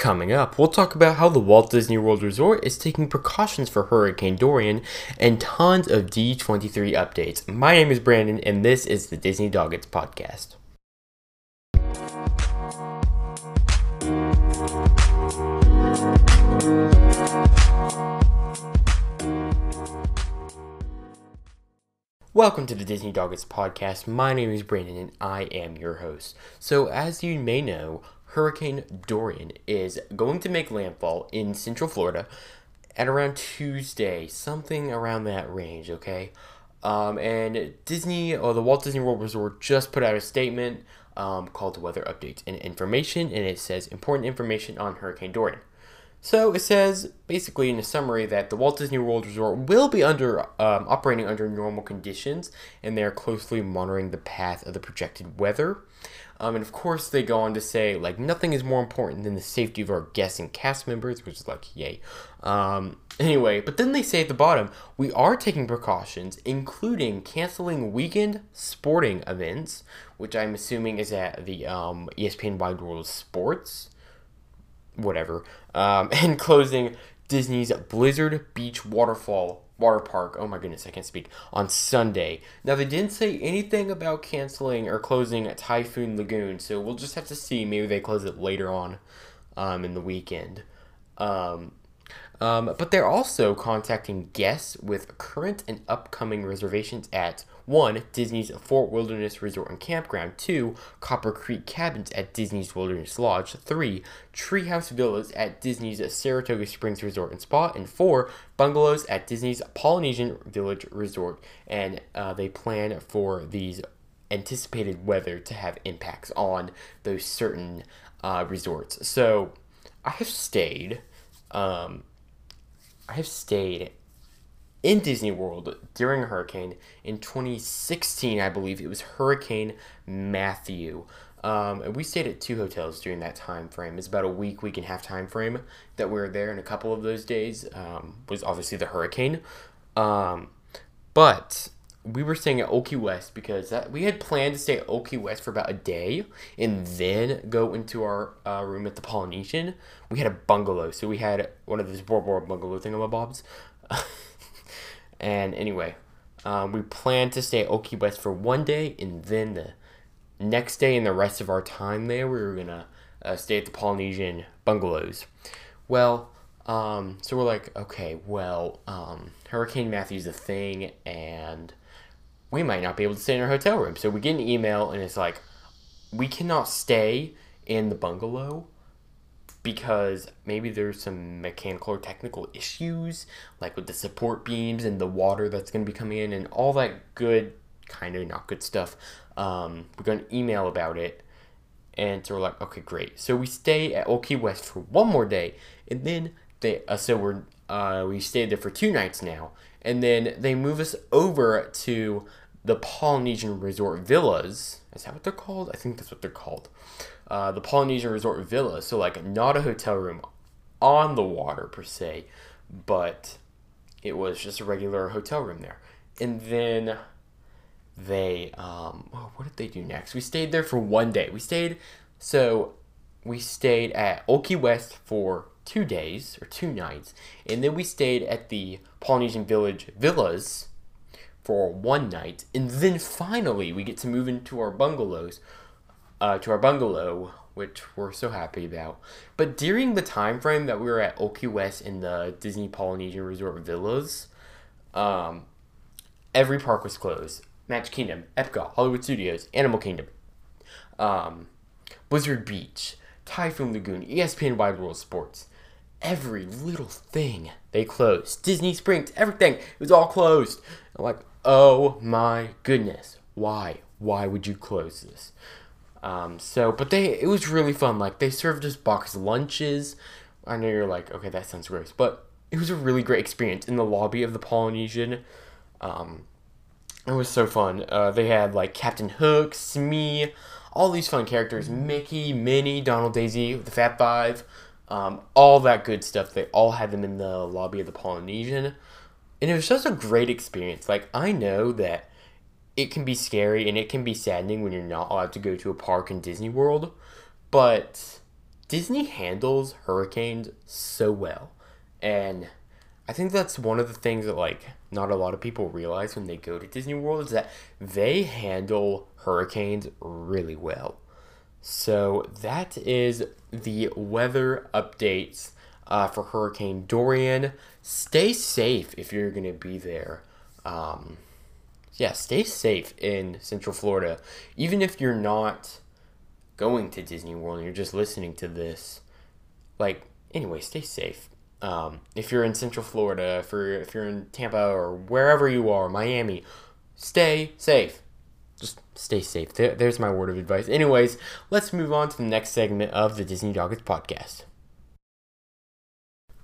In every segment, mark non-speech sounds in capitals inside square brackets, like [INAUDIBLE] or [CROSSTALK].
Coming up, we'll talk about how the Walt Disney World Resort is taking precautions for Hurricane Dorian and tons of D23 updates. My name is Brandon, and this is the Disney Doggetts Podcast. Welcome to the Disney Doggetts Podcast. My name is Brandon, and I am your host. So, as you may know, Hurricane Dorian is going to make landfall in Central Florida at around Tuesday, something around that range, okay? Um, and Disney, or the Walt Disney World Resort, just put out a statement um, called Weather Updates and Information, and it says important information on Hurricane Dorian. So it says basically in a summary that the Walt Disney World Resort will be under um, operating under normal conditions, and they are closely monitoring the path of the projected weather. Um, and of course, they go on to say like nothing is more important than the safety of our guests and cast members, which is like yay. Um, [LAUGHS] anyway, but then they say at the bottom we are taking precautions, including canceling weekend sporting events, which I'm assuming is at the um, ESPN Wide World of Sports whatever, um, [LAUGHS] and closing Disney's Blizzard Beach Waterfall water park. Oh my goodness, I can't speak. On Sunday. Now they didn't say anything about canceling or closing Typhoon Lagoon, so we'll just have to see. Maybe they close it later on, um, in the weekend. Um, um, but they're also contacting guests with current and upcoming reservations at 1. Disney's Fort Wilderness Resort and Campground, 2. Copper Creek Cabins at Disney's Wilderness Lodge, 3. Treehouse Villas at Disney's Saratoga Springs Resort and Spa, and 4. Bungalows at Disney's Polynesian Village Resort. And uh, they plan for these anticipated weather to have impacts on those certain uh, resorts. So I have stayed. Um, I have stayed in Disney World during a hurricane in 2016, I believe it was Hurricane Matthew. Um, and we stayed at two hotels during that time frame. It's about a week, week and a half time frame that we were there, and a couple of those days um, was obviously the hurricane. Um, but we were staying at Key West because that, we had planned to stay at Key West for about a day and then go into our uh, room at the Polynesian. We had a bungalow, so we had one of those Bora Bora bungalow thingamabobs. [LAUGHS] and anyway, um, we planned to stay at Key West for one day and then the next day and the rest of our time there, we were gonna uh, stay at the Polynesian bungalows. Well, um, so we're like, okay, well, um, Hurricane Matthew's a thing, and we might not be able to stay in our hotel room. So we get an email and it's like, we cannot stay in the bungalow because maybe there's some mechanical or technical issues, like with the support beams and the water that's going to be coming in and all that good, kind of not good stuff. Um, we're going to email about it. And so we're like, okay, great. So we stay at Old Key West for one more day, and then they uh, so we're uh, we stayed there for two nights now, and then they move us over to the Polynesian Resort Villas. Is that what they're called? I think that's what they're called. Uh, the Polynesian Resort Villas. So, like, not a hotel room on the water per se, but it was just a regular hotel room there. And then they, um, oh, what did they do next? We stayed there for one day. We stayed, so we stayed at Key West for two days or two nights, and then we stayed at the Polynesian Village Villas for one night, and then finally we get to move into our bungalows, uh, to our bungalow, which we're so happy about. But during the time frame that we were at Key West in the Disney Polynesian Resort Villas, um, every park was closed. Magic Kingdom, Epcot, Hollywood Studios, Animal Kingdom, um, Blizzard Beach, Typhoon Lagoon, ESPN Wide World Sports. Every little thing they closed. Disney Springs, everything. It was all closed. I'm like, oh my goodness. Why? Why would you close this? Um, so, but they, it was really fun. Like, they served us box lunches. I know you're like, okay, that sounds gross, but it was a really great experience in the lobby of the Polynesian. Um, it was so fun. Uh, they had like Captain Hook, Smee, all these fun characters Mickey, Minnie, Donald Daisy, the Fab Five, um, all that good stuff. They all had them in the lobby of the Polynesian. And it was just a great experience. Like, I know that it can be scary and it can be saddening when you're not allowed to go to a park in Disney World, but Disney handles hurricanes so well. And I think that's one of the things that like not a lot of people realize when they go to Disney World is that they handle hurricanes really well. So that is the weather updates uh, for Hurricane Dorian. Stay safe if you're going to be there. Um, yeah, stay safe in Central Florida. Even if you're not going to Disney World and you're just listening to this, like, anyway, stay safe. Um, if you're in Central Florida, if you're, if you're in Tampa or wherever you are, Miami, stay safe. Just stay safe. There, there's my word of advice. Anyways, let's move on to the next segment of the Disney Doggetts podcast.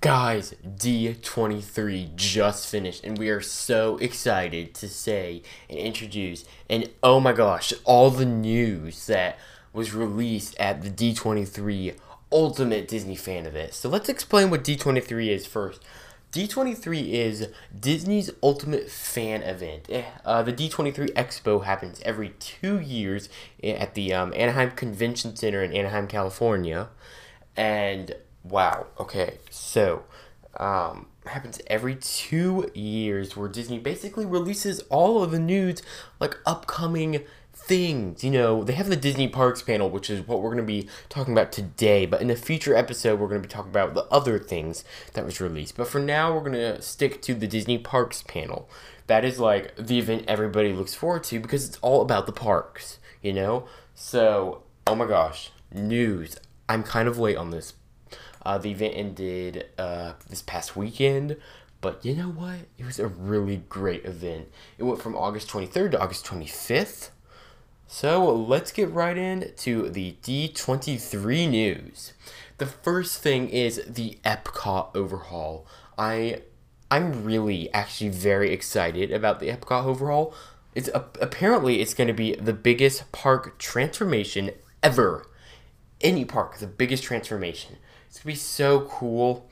Guys, D23 just finished, and we are so excited to say and introduce, and oh my gosh, all the news that was released at the D23 Ultimate Disney Fan Event. So let's explain what D23 is first. D23 is Disney's ultimate fan event. Eh, uh, the D23 Expo happens every two years at the um, Anaheim Convention Center in Anaheim, California. And wow, okay, so um, happens every two years where Disney basically releases all of the news, like upcoming things. You know, they have the Disney Parks panel, which is what we're going to be talking about today. But in a future episode, we're going to be talking about the other things that was released. But for now, we're going to stick to the Disney Parks panel. That is like the event everybody looks forward to because it's all about the parks, you know? So, oh my gosh, news. I'm kind of late on this. Uh, the event ended uh, this past weekend. But you know what? It was a really great event. It went from August 23rd to August 25th. So let's get right into the D23 news. The first thing is the Epcot overhaul. I I'm really actually very excited about the Epcot overhaul. It's apparently it's going to be the biggest park transformation ever. Any park, the biggest transformation. It's to be so cool.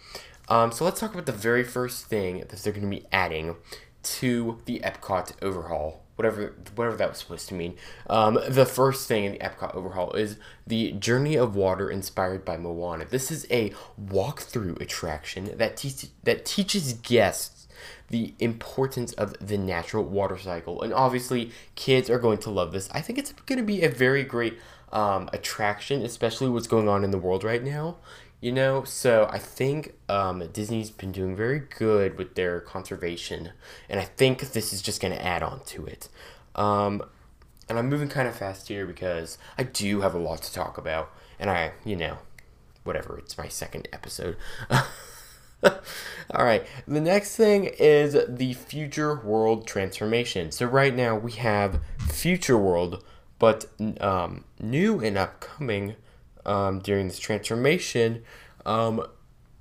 Um, so let's talk about the very first thing that they're to be adding to the Epcot overhaul whatever whatever that was supposed to mean. Um, the first thing in the Epcot overhaul is the Journey of Water inspired by Moana. This is a walkthrough attraction that te- that teaches guests the importance of the natural water cycle, and obviously kids are going to love this. I think it's going to be a very great um, attraction, especially what's going on in the world right now. You know, so I think um, Disney's been doing very good with their conservation, and I think this is just going to add on to it. Um, and I'm moving kind of fast here because I do have a lot to talk about, and I, you know, whatever, it's my second episode. [LAUGHS] All right, the next thing is the Future World transformation. So, right now we have Future World, but um, new and upcoming um, during this transformation, um,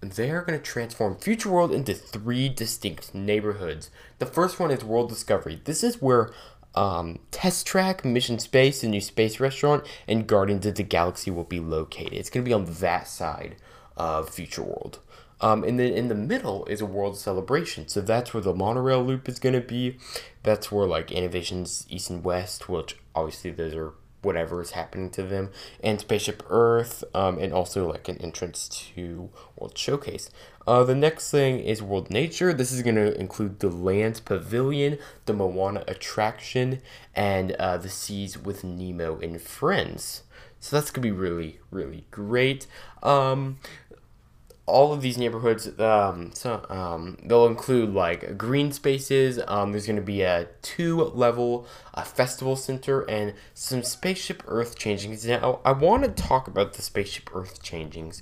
they're going to transform Future World into three distinct neighborhoods. The first one is World Discovery. This is where um, Test Track, Mission Space, the new space restaurant, and Guardians of the Galaxy will be located. It's going to be on that side of Future World. Um, and then in the middle is a world celebration. So that's where the monorail loop is going to be. That's where like Innovations East and West, which obviously those are whatever is happening to them, and Spaceship Earth, um, and also like an entrance to World Showcase. Uh, the next thing is World Nature. This is going to include the Land Pavilion, the Moana attraction, and uh, the Seas with Nemo and Friends. So that's going to be really, really great. Um, all of these neighborhoods, um, so um, they'll include like green spaces. Um, there's going to be a two-level uh, festival center and some spaceship Earth changings. Now, I want to talk about the spaceship Earth changings,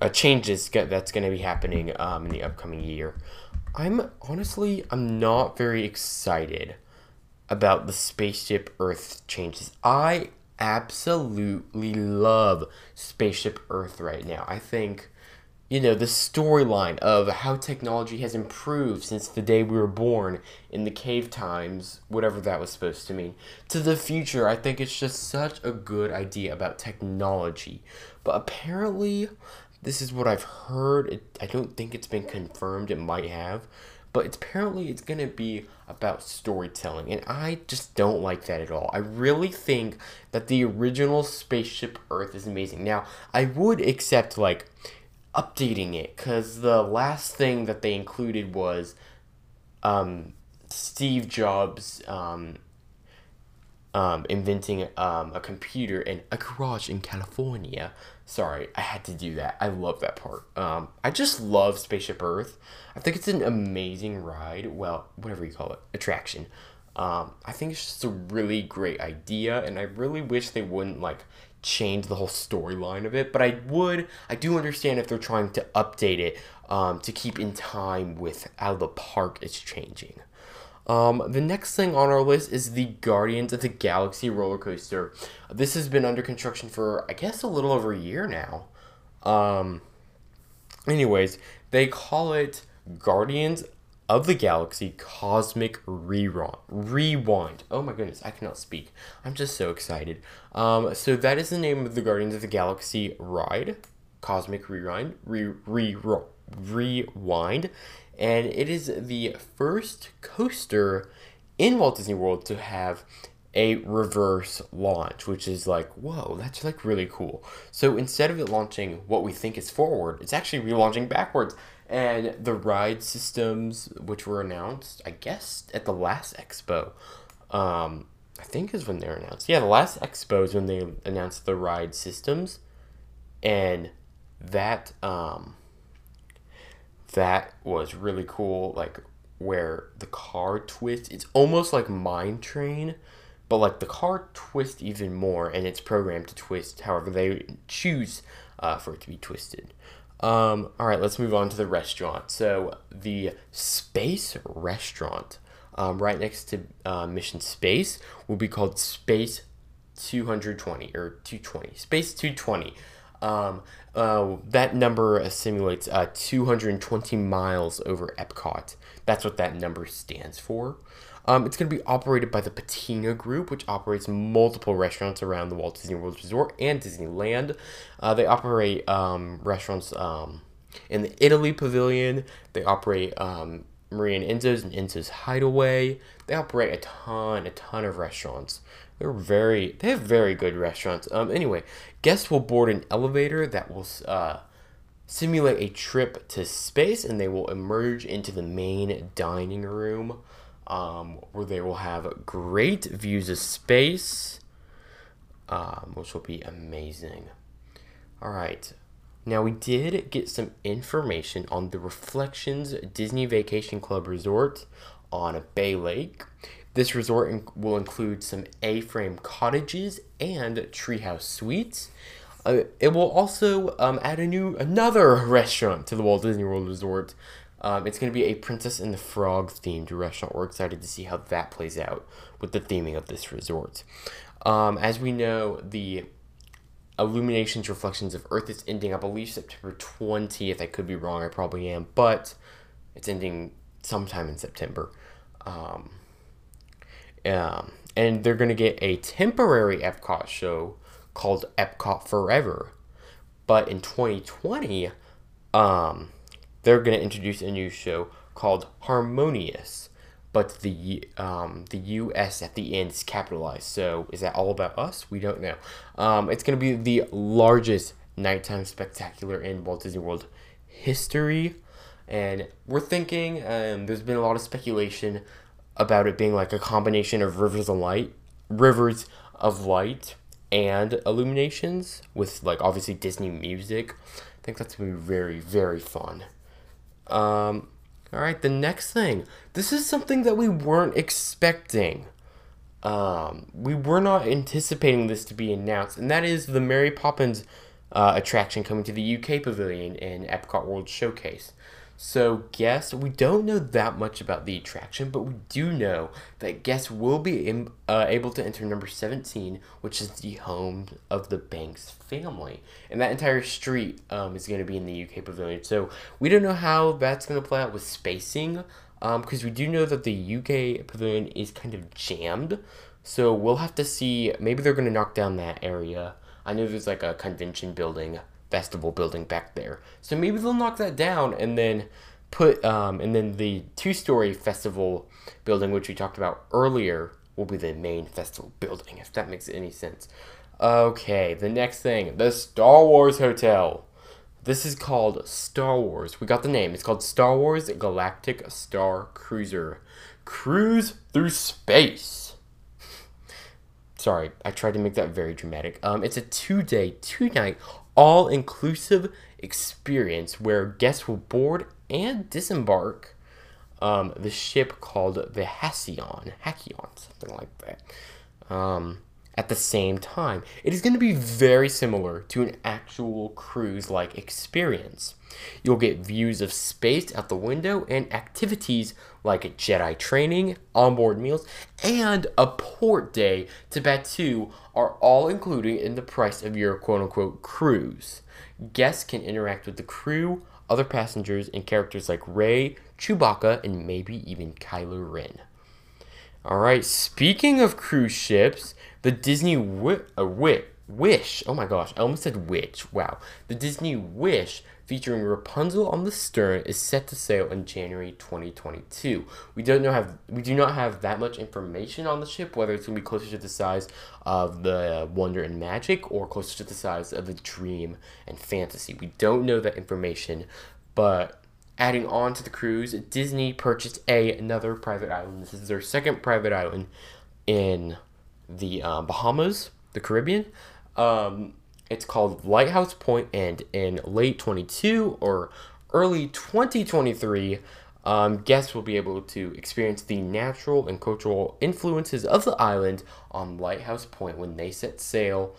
uh, changes that's going to be happening um, in the upcoming year. I'm honestly, I'm not very excited about the spaceship Earth changes. I absolutely love spaceship Earth right now. I think you know, the storyline of how technology has improved since the day we were born in the cave times, whatever that was supposed to mean, to the future. I think it's just such a good idea about technology. But apparently, this is what I've heard. It, I don't think it's been confirmed, it might have. but it's apparently it's going to be about storytelling, and I just don't like that at all. I really think that the original Spaceship Earth is amazing. Now, I would accept like updating it because the last thing that they included was um, Steve Jobs um, um, inventing um, a computer in a garage in California. Sorry, I had to do that. I love that part. Um, I just love Spaceship Earth. I think it's an amazing ride. Well, whatever you call it, attraction. Um, I think it's just a really great idea, and I really wish they wouldn't like change the whole storyline of it. But I would, I do understand if they're trying to update it um, to keep in time with how the park is changing. Um, the next thing on our list is the Guardians of the Galaxy roller coaster. This has been under construction for, I guess, a little over a year now. Um, anyways, they call it Guardians of the Galaxy Cosmic Rewind. Rewind. Oh my goodness, I cannot speak. I'm just so excited. Um, so that is the name of the Guardians of the Galaxy ride, Cosmic Rewind. Re, re, re, rewind, and it is the first coaster in Walt Disney World to have a reverse launch, which is like, whoa, that's like really cool. So instead of it launching what we think is forward, it's actually relaunching backwards. And the ride systems, which were announced, I guess, at the last expo, um, I think is when they're announced. Yeah, the last expo is when they announced the ride systems. And that, um, that was really cool. Like where the car twists, it's almost like Mine Train, but like the car twists even more, and it's programmed to twist however they choose uh, for it to be twisted. Um, all right, let's move on to the restaurant. So the Space Restaurant, um, right next to uh, Mission Space, will be called Space 220 or 220. Space 220. Um, uh, that number simulates uh, 220 miles over Epcot. That's what that number stands for. Um, it's going to be operated by the Patina Group, which operates multiple restaurants around the Walt Disney World Resort and Disneyland. Uh, they operate um, restaurants um, in the Italy Pavilion. They operate um, Maria and Enzo's and Enzo's Hideaway. They operate a ton, a ton of restaurants. They're very, they have very good restaurants. Um, anyway, guests will board an elevator that will uh, simulate a trip to space, and they will emerge into the main dining room, um, where they will have great views of space, um, which will be amazing. All right. Now, we did get some information on the Reflections Disney Vacation Club Resort on Bay Lake. This resort in- will include some A frame cottages and treehouse suites. Uh, it will also um, add a new another [LAUGHS] restaurant to the Walt Disney World Resort. Um, it's going to be a Princess and the Frog themed restaurant. We're excited to see how that plays out with the theming of this resort. Um, as we know, the Illuminations Reflections of Earth is ending, I believe, September 20th. I could be wrong, I probably am, but it's ending sometime in September. Um, um, and they're going to get a temporary Epcot show called Epcot Forever. But in 2020, um, they're going to introduce a new show called Harmonious. But the um, the U.S. at the end is capitalized. So is that all about us? We don't know. Um, it's going to be the largest nighttime spectacular in Walt Disney World history. And we're thinking, um, there's been a lot of speculation about it being like a combination of rivers of light, rivers of light, and illuminations with like obviously Disney music. I think that's gonna be very very fun. Um, all right, the next thing. This is something that we weren't expecting. Um, we were not anticipating this to be announced, and that is the Mary Poppins uh, attraction coming to the UK Pavilion in Epcot World Showcase. So, guests, we don't know that much about the attraction, but we do know that guests will be in, uh, able to enter number 17, which is the home of the Banks family. And that entire street um, is going to be in the UK Pavilion. So, we don't know how that's going to play out with spacing, because um, we do know that the UK Pavilion is kind of jammed. So, we'll have to see. Maybe they're going to knock down that area. I know there's like a convention building festival building back there. So maybe they'll knock that down and then put um, and then the two-story festival building, which we talked about earlier, will be the main festival building. If that makes any sense. Okay, the next thing, the Star Wars Hotel. This is called Star Wars. We got the name. It's called Star Wars Galactic Star Cruiser. Cruise through space. Sorry, I tried to make that very dramatic. Um, it's a two-day, two-night, all-inclusive experience where guests will board and disembark um, the ship called the Halcyon, Halcyon, something like that. Um, at the same time. It is going to be very similar to an actual cruise like experience. You'll get views of space out the window and activities like Jedi training, onboard meals, and a port day to Batuu are all included in the price of your quote unquote cruise. Guests can interact with the crew, other passengers, and characters like Rey, Chewbacca, and maybe even Kylo Ren. Alright, speaking of cruise ships, the Disney wi- uh, wi- Wish, oh my gosh, I almost said Witch, wow. The Disney Wish featuring Rapunzel on the stern is set to sail in January 2022. We don't know have we do not have that much information on the ship, whether it's gonna be closer to the size of the Wonder and Magic or closer to the size of the Dream and Fantasy. We don't know that information, but adding on to the cruise, Disney purchased a another private island. This is their second private island in the uh, Bahamas, the Caribbean. Um, it's called Lighthouse Point, and in late 22 or early 2023, um, guests will be able to experience the natural and cultural influences of the island on Lighthouse Point when they set sail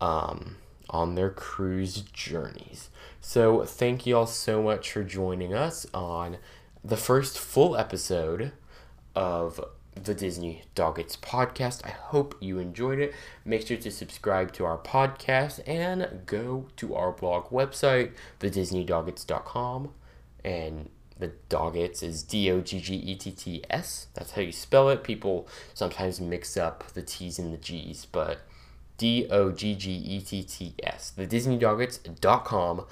um, on their cruise journeys. So, thank you all so much for joining us on the first full episode of the Disney Doggetts podcast. I hope you enjoyed it. Make sure to subscribe to our podcast and go to our blog website, thedisneydoggetts.com. And the Doggetts is D O G G E T T S. That's how you spell it. People sometimes mix up the T's and the G's, but D O G G E T T S. Thedisneydoggetts.com.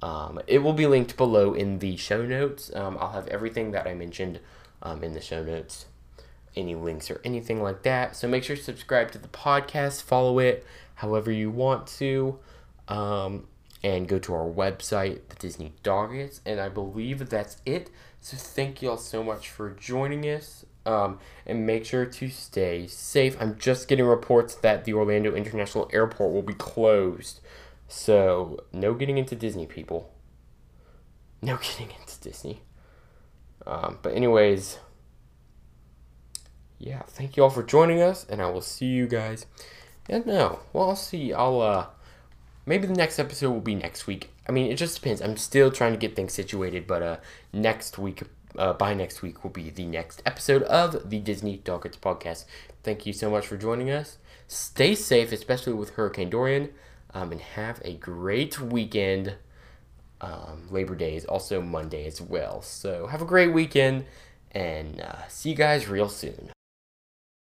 Um, it will be linked below in the show notes. Um, I'll have everything that I mentioned um, in the show notes any links or anything like that. So make sure to subscribe to the podcast, follow it however you want to, um, and go to our website, the Disney Doggetts. And I believe that's it. So thank you all so much for joining us. Um, and make sure to stay safe. I'm just getting reports that the Orlando International Airport will be closed. So, no getting into Disney, people. No [LAUGHS] getting into Disney. Um, but, anyways, yeah, thank you all for joining us, and I will see you guys. And no, well, I'll see. I'll uh, maybe the next episode will be next week. I mean, it just depends. I'm still trying to get things situated, but uh, next week, uh, by next week, will be the next episode of the Disney Doggetts podcast. Thank you so much for joining us. Stay safe, especially with Hurricane Dorian, um, and have a great weekend. Um, Labor Day is also Monday as well. So have a great weekend, and uh, see you guys real soon.